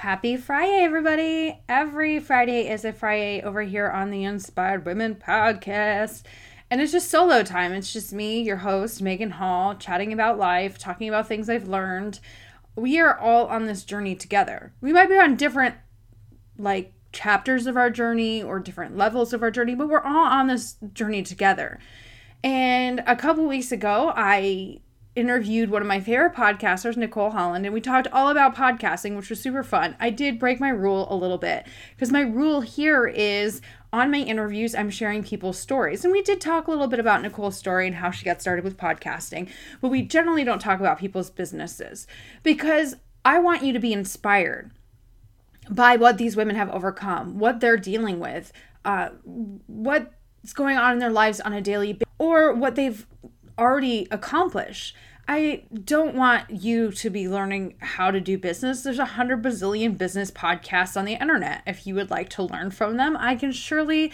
Happy Friday, everybody! Every Fri-YAY is a Friday over here on the Inspired Women podcast. And it's just solo time. It's just me, your host, Megan Hall, chatting about life, talking about things I've learned. We are all on this journey together. We might be on different, like, chapters of our journey or different levels of our journey, but we're all on this journey together. And a couple weeks ago, I interviewed one of my favorite podcasters, Nicole Holland, and we talked all about podcasting, which was super fun. I did break my rule a little bit because my rule here is on my interviews, I'm sharing people's stories. And we did talk a little bit about Nicole's story and how she got started with podcasting, but we generally don't talk about people's businesses because I want you to be inspired by what these women have overcome, what they're dealing with, uh, what's going on in their lives on a daily basis, or what they've already accomplished. I don't want you to be learning how to do business. There's a hundred bazillion business podcasts on the internet. If you would like to learn from them, I can surely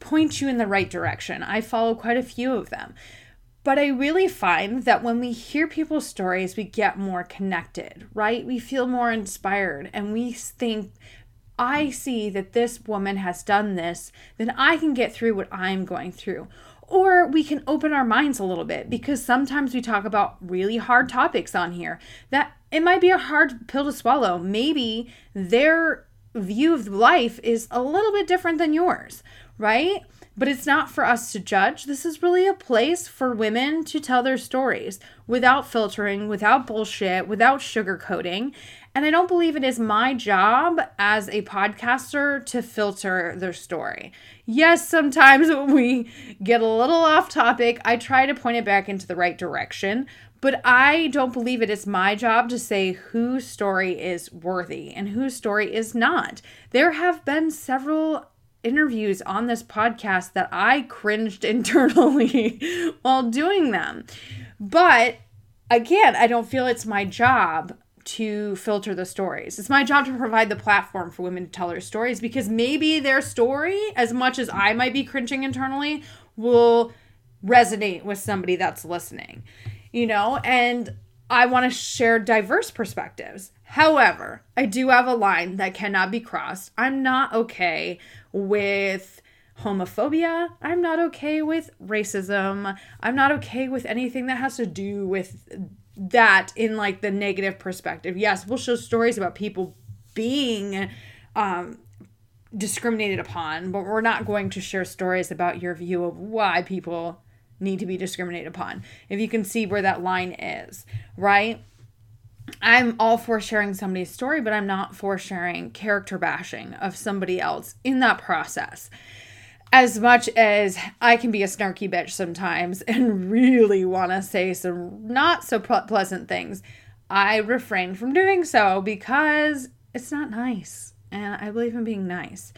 point you in the right direction. I follow quite a few of them. But I really find that when we hear people's stories, we get more connected, right? We feel more inspired and we think, I see that this woman has done this, then I can get through what I'm going through. Or we can open our minds a little bit because sometimes we talk about really hard topics on here that it might be a hard pill to swallow. Maybe their view of life is a little bit different than yours, right? But it's not for us to judge. This is really a place for women to tell their stories without filtering, without bullshit, without sugarcoating. And I don't believe it is my job as a podcaster to filter their story. Yes, sometimes when we get a little off topic, I try to point it back into the right direction. But I don't believe it is my job to say whose story is worthy and whose story is not. There have been several interviews on this podcast that I cringed internally while doing them. But again, I don't feel it's my job to filter the stories. It's my job to provide the platform for women to tell their stories because maybe their story, as much as I might be cringing internally, will resonate with somebody that's listening, you know? And I want to share diverse perspectives. However, I do have a line that cannot be crossed. I'm not okay with homophobia. I'm not okay with racism. I'm not okay with anything that has to do with that in like the negative perspective. Yes, we'll show stories about people being um, discriminated upon, but we're not going to share stories about your view of why people need to be discriminated upon. If you can see where that line is, right? I'm all for sharing somebody's story, but I'm not for sharing character bashing of somebody else in that process as much as I can be a snarky bitch sometimes and really want to say some not so pleasant things, I refrain from doing so because it's not nice. And I believe in being nice.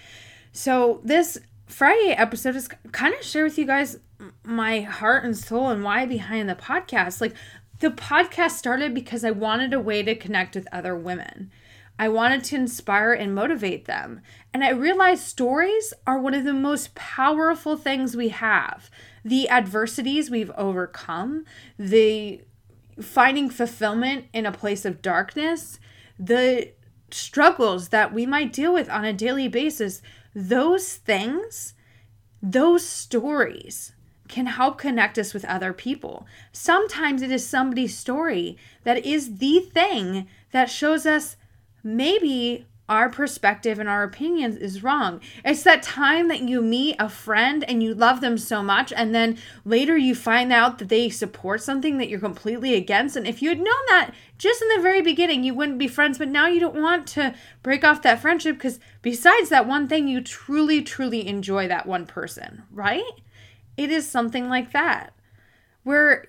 So, this Friday episode is kind of share with you guys my heart and soul and why behind the podcast. Like, the podcast started because I wanted a way to connect with other women. I wanted to inspire and motivate them. And I realized stories are one of the most powerful things we have. The adversities we've overcome, the finding fulfillment in a place of darkness, the struggles that we might deal with on a daily basis, those things, those stories can help connect us with other people. Sometimes it is somebody's story that is the thing that shows us maybe our perspective and our opinions is wrong. It's that time that you meet a friend and you love them so much, and then later you find out that they support something that you're completely against. And if you had known that just in the very beginning, you wouldn't be friends, but now you don't want to break off that friendship because besides that one thing, you truly, truly enjoy that one person, right? It is something like that where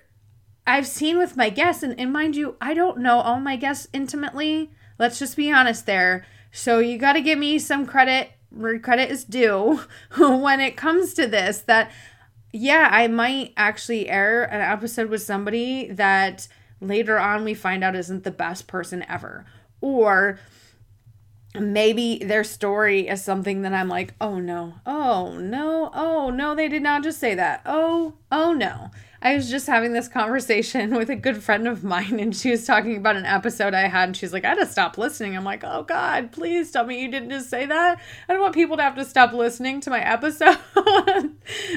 I've seen with my guests, and, and mind you, I don't know all my guests intimately Let's just be honest there. So you got to give me some credit where credit is due when it comes to this that yeah, I might actually air an episode with somebody that later on we find out isn't the best person ever. Or maybe their story is something that I'm like, oh no, oh no, oh no, they did not just say that. Oh, oh no. I was just having this conversation with a good friend of mine, and she was talking about an episode I had, and she's like, I had to stop listening. I'm like, oh God, please tell me you didn't just say that. I don't want people to have to stop listening to my episode.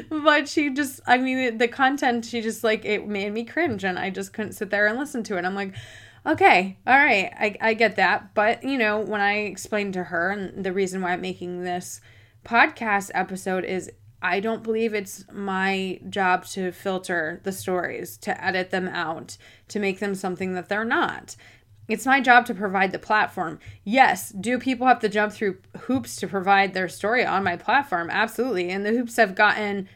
but she just, I mean, the content, she just like, it made me cringe, and I just couldn't sit there and listen to it. I'm like, okay, all right, I, I get that. But, you know, when I explained to her, and the reason why I'm making this podcast episode is I don't believe it's my job to filter the stories, to edit them out, to make them something that they're not. It's my job to provide the platform. Yes, do people have to jump through hoops to provide their story on my platform? Absolutely. And the hoops have gotten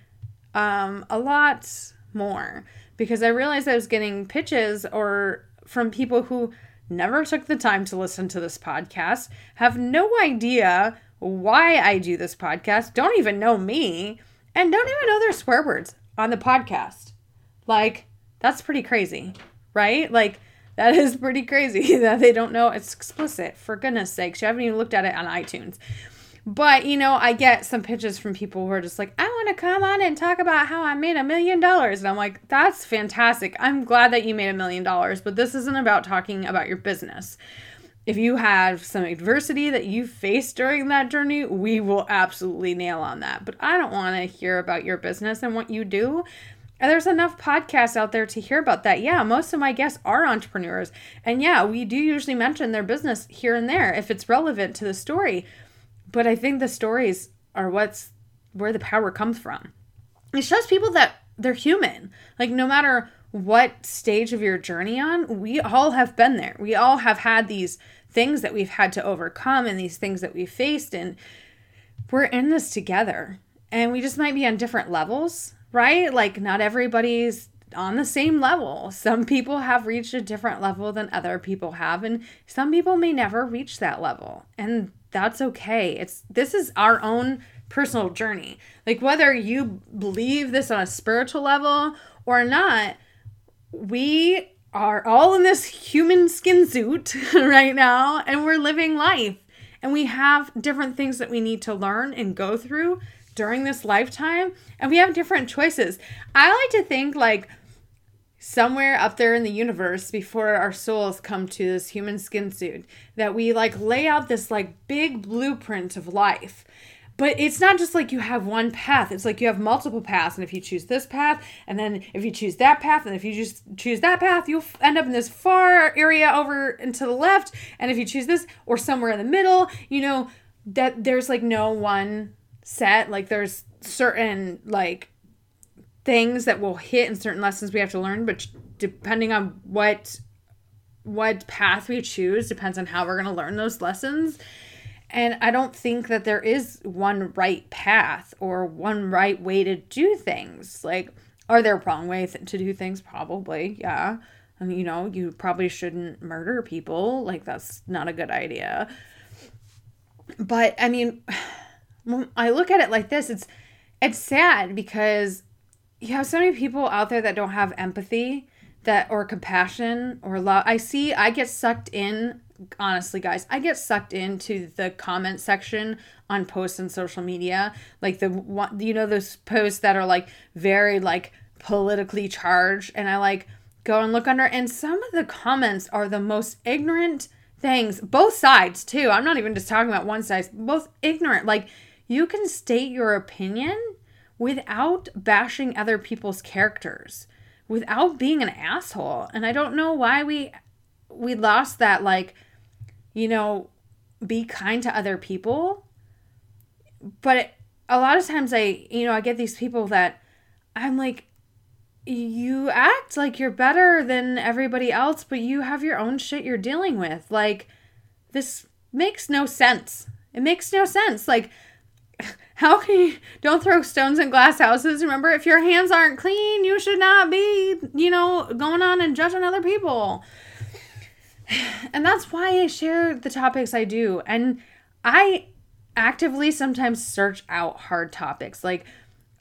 um, a lot more because I realized I was getting pitches or from people who never took the time to listen to this podcast, have no idea why I do this podcast, don't even know me, and don't even know their swear words on the podcast. Like, that's pretty crazy, right? Like, that is pretty crazy that they don't know it's explicit. For goodness sakes, you haven't even looked at it on iTunes. But, you know, I get some pitches from people who are just like, I want to come on and talk about how I made a million dollars. And I'm like, that's fantastic. I'm glad that you made a million dollars, but this isn't about talking about your business if you have some adversity that you faced during that journey, we will absolutely nail on that. But I don't want to hear about your business and what you do. And there's enough podcasts out there to hear about that. Yeah, most of my guests are entrepreneurs. And yeah, we do usually mention their business here and there if it's relevant to the story. But I think the stories are what's where the power comes from. It shows people that they're human. Like no matter what stage of your journey on, we all have been there. We all have had these things that we've had to overcome and these things that we've faced and we're in this together and we just might be on different levels right like not everybody's on the same level some people have reached a different level than other people have and some people may never reach that level and that's okay it's this is our own personal journey like whether you believe this on a spiritual level or not we are all in this human skin suit right now and we're living life. And we have different things that we need to learn and go through during this lifetime. And we have different choices. I like to think like somewhere up there in the universe before our souls come to this human skin suit that we like lay out this like big blueprint of life but it's not just like you have one path. It's like you have multiple paths. And if you choose this path, and then if you choose that path, and if you just choose that path, you'll end up in this far area over and to the left. And if you choose this or somewhere in the middle, you know, that there's like no one set. Like there's certain like things that will hit and certain lessons we have to learn, but depending on what what path we choose depends on how we're going to learn those lessons and I don't think that there is one right path or one right way to do things. Like, are there wrong ways to do things? Probably, yeah. Mean, you know, you probably shouldn't murder people. Like, that's not a good idea. But I mean, when I look at it like this, it's it's sad because you have so many people out there that don't have empathy that or compassion or love. I see I get sucked in honestly guys i get sucked into the comment section on posts on social media. Like the one you know those posts that are like very like politically charged and i like go and look under and some of the comments are the most ignorant things. Both sides too. I'm not even just talking about one side. Both ignorant. Like you can state your opinion without bashing other people's characters without being an asshole. And i don't know why we we lost that like you know, be kind to other people. But a lot of times I, you know, I get these people that I'm like, you act like you're better than everybody else, but you have your own shit you're dealing with. Like, this makes no sense. It makes no sense. Like, how can you don't throw stones in glass houses? Remember, if your hands aren't clean, you should not be, you know, going on and judging other people. And that's why I share the topics I do. And I actively sometimes search out hard topics. Like,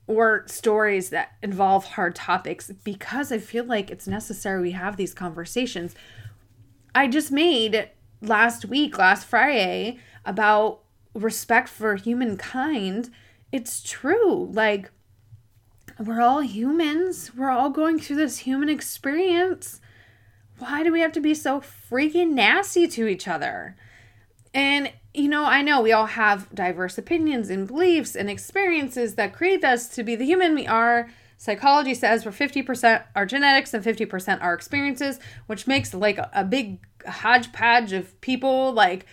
or stories that involve hard topics because I feel like it's necessary we have these conversations. I just made last week, last Friday, about respect for humankind. It's true. Like, we're all humans, we're all going through this human experience. Why do we have to be so freaking nasty to each other? And, you know, I know we all have diverse opinions and beliefs and experiences that create us to be the human we are. Psychology says we're 50% our genetics and 50% our experiences, which makes like a, big hodgepodge of people. Like,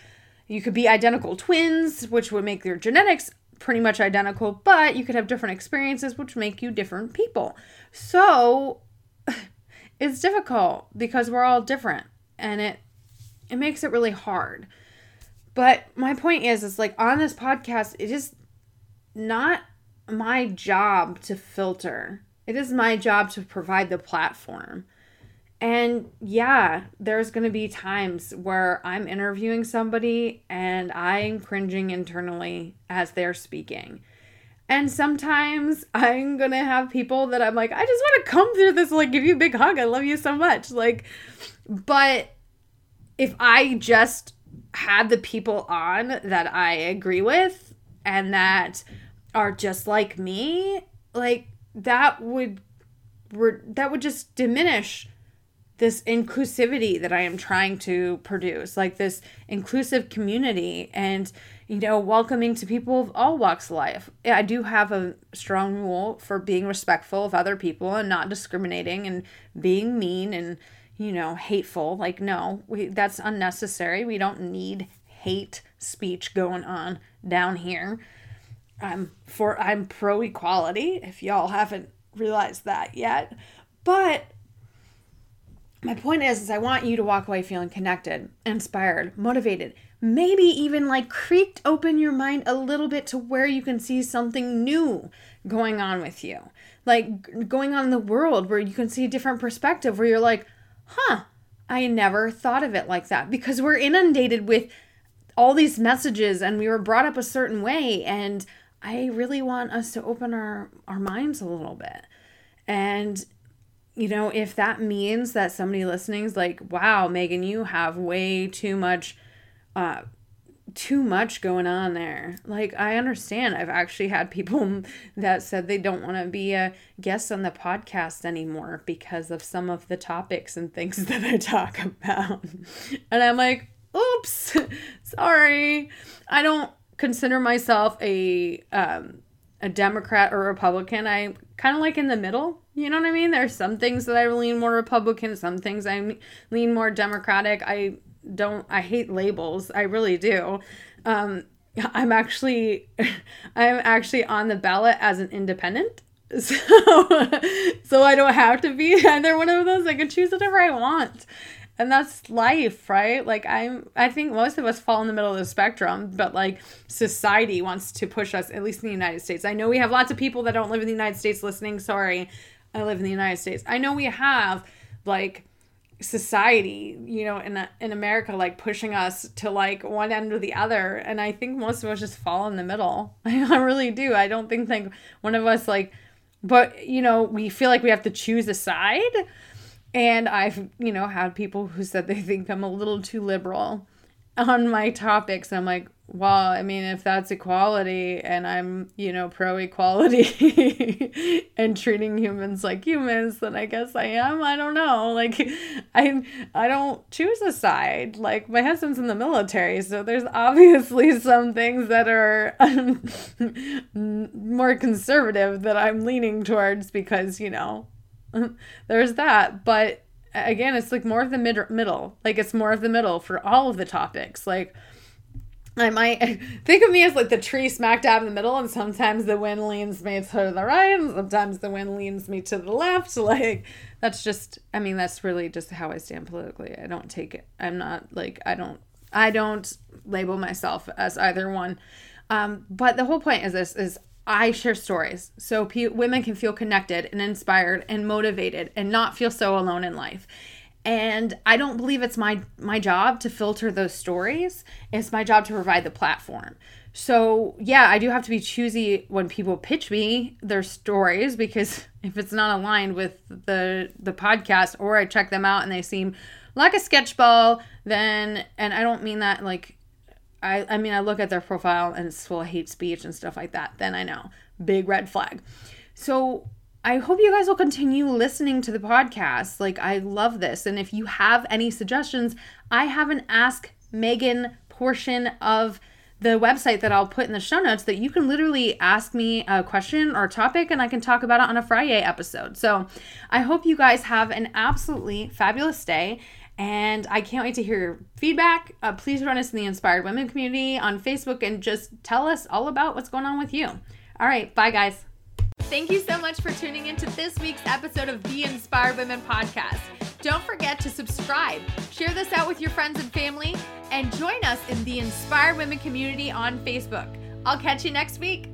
you could be identical twins, which would make your genetics pretty much identical, but you could have different experiences, which make you different people. So, it's difficult because we're all different and it it makes it really hard. But my point is, is like on this podcast, it is not my job to filter. It is my job to provide the platform. And yeah, there's going to be times where I'm interviewing somebody and I'm cringing internally as they're speaking. And sometimes I'm to have people that I'm like, I just want to come through this, like, give you a big hug. I love you so much. Like, but if I just had the people on that I agree with and that are just like me, like that would that would just diminish this inclusivity that I am trying to produce, like this inclusive community and you know, welcoming to people of all walks of life. I do have a strong rule for being respectful of other people and not discriminating and being mean and you know, hateful. Like, no, we, that's unnecessary. We don't need hate speech going on down here. I'm for I'm pro equality if y'all haven't realized that yet. But my point is, is I want you to walk away feeling connected, inspired, motivated, maybe even like creaked open your mind a little bit to where you can see something new going on with you. Like going on in the world where you can see a different perspective where you're like, huh, I never thought of it like that because we're inundated with all these messages and we were brought up a certain way and I really want us to open our our minds a little bit. And you know, if that means that somebody listening is like, "Wow, Megan, you have way too much uh too much going on there. Like, I understand. I've actually had people that said they don't want to be a guest on the podcast anymore because of some of the topics and things that I talk about. And I'm like, oops, sorry. I don't consider myself a um, a Democrat or Republican. I'm kind of like in the middle. You know what I mean? There's some things that I lean more Republican, some things I lean more Democratic. I don't I hate labels. I really do. Um I'm actually I'm actually on the ballot as an independent. So so I don't have to be either one of those. I can choose whatever I want. And that's life, right? Like I'm I think most of us fall in the middle of the spectrum, but like society wants to push us at least in the United States. I know we have lots of people that don't live in the United States listening. Sorry. I live in the United States. I know we have like society you know in in america like pushing us to like one end or the other and i think most of us just fall in the middle i really do i don't think like one of us like but you know we feel like we have to choose a side and i've you know had people who said they think i'm a little too liberal on my topics i'm like well, I mean, if that's equality and I'm, you know, pro equality and treating humans like humans, then I guess I am. I don't know. Like I I don't choose a side. Like my husband's in the military, so there's obviously some things that are more conservative that I'm leaning towards because, you know, there's that. But again, it's like more of the mid- middle. Like it's more of the middle for all of the topics. Like I might think of me as like the tree smack dab in the middle, and sometimes the wind leans me to the right, and sometimes the wind leans me to the left. Like that's just, I mean, that's really just how I stand politically. I don't take it. I'm not like I don't, I don't label myself as either one. Um, but the whole point is this: is I share stories so women can feel connected and inspired and motivated and not feel so alone in life. And i don't believe it's my my job to filter those stories. It's my job to provide the platform. So, yeah, I do have to be choosy when people pitch me their stories because if it's not aligned with the the podcast or I check them out and they seem like a sketchball, then and I don't mean that like I I mean I look at their profile and it's full of hate speech and stuff like that, then I know. Big red flag. So, I hope you guys will continue listening to the podcast. Like, I love this. And if you have any suggestions, I have an Ask Megan portion of the website that I'll put in the show notes that you can literally ask me a question or topic and I can talk about it on a Friday episode. So I hope you guys have an absolutely fabulous day. And I can't wait to hear your feedback. Uh, please join us in the Inspired Women community on Facebook and just tell us all about what's going on with you. All right, bye, guys. Thank you so much for tuning into this week's episode of the Inspired Women podcast. Don't forget to subscribe, share this out with your friends and family, and join us in the Inspired Women community on Facebook. I'll catch you next week.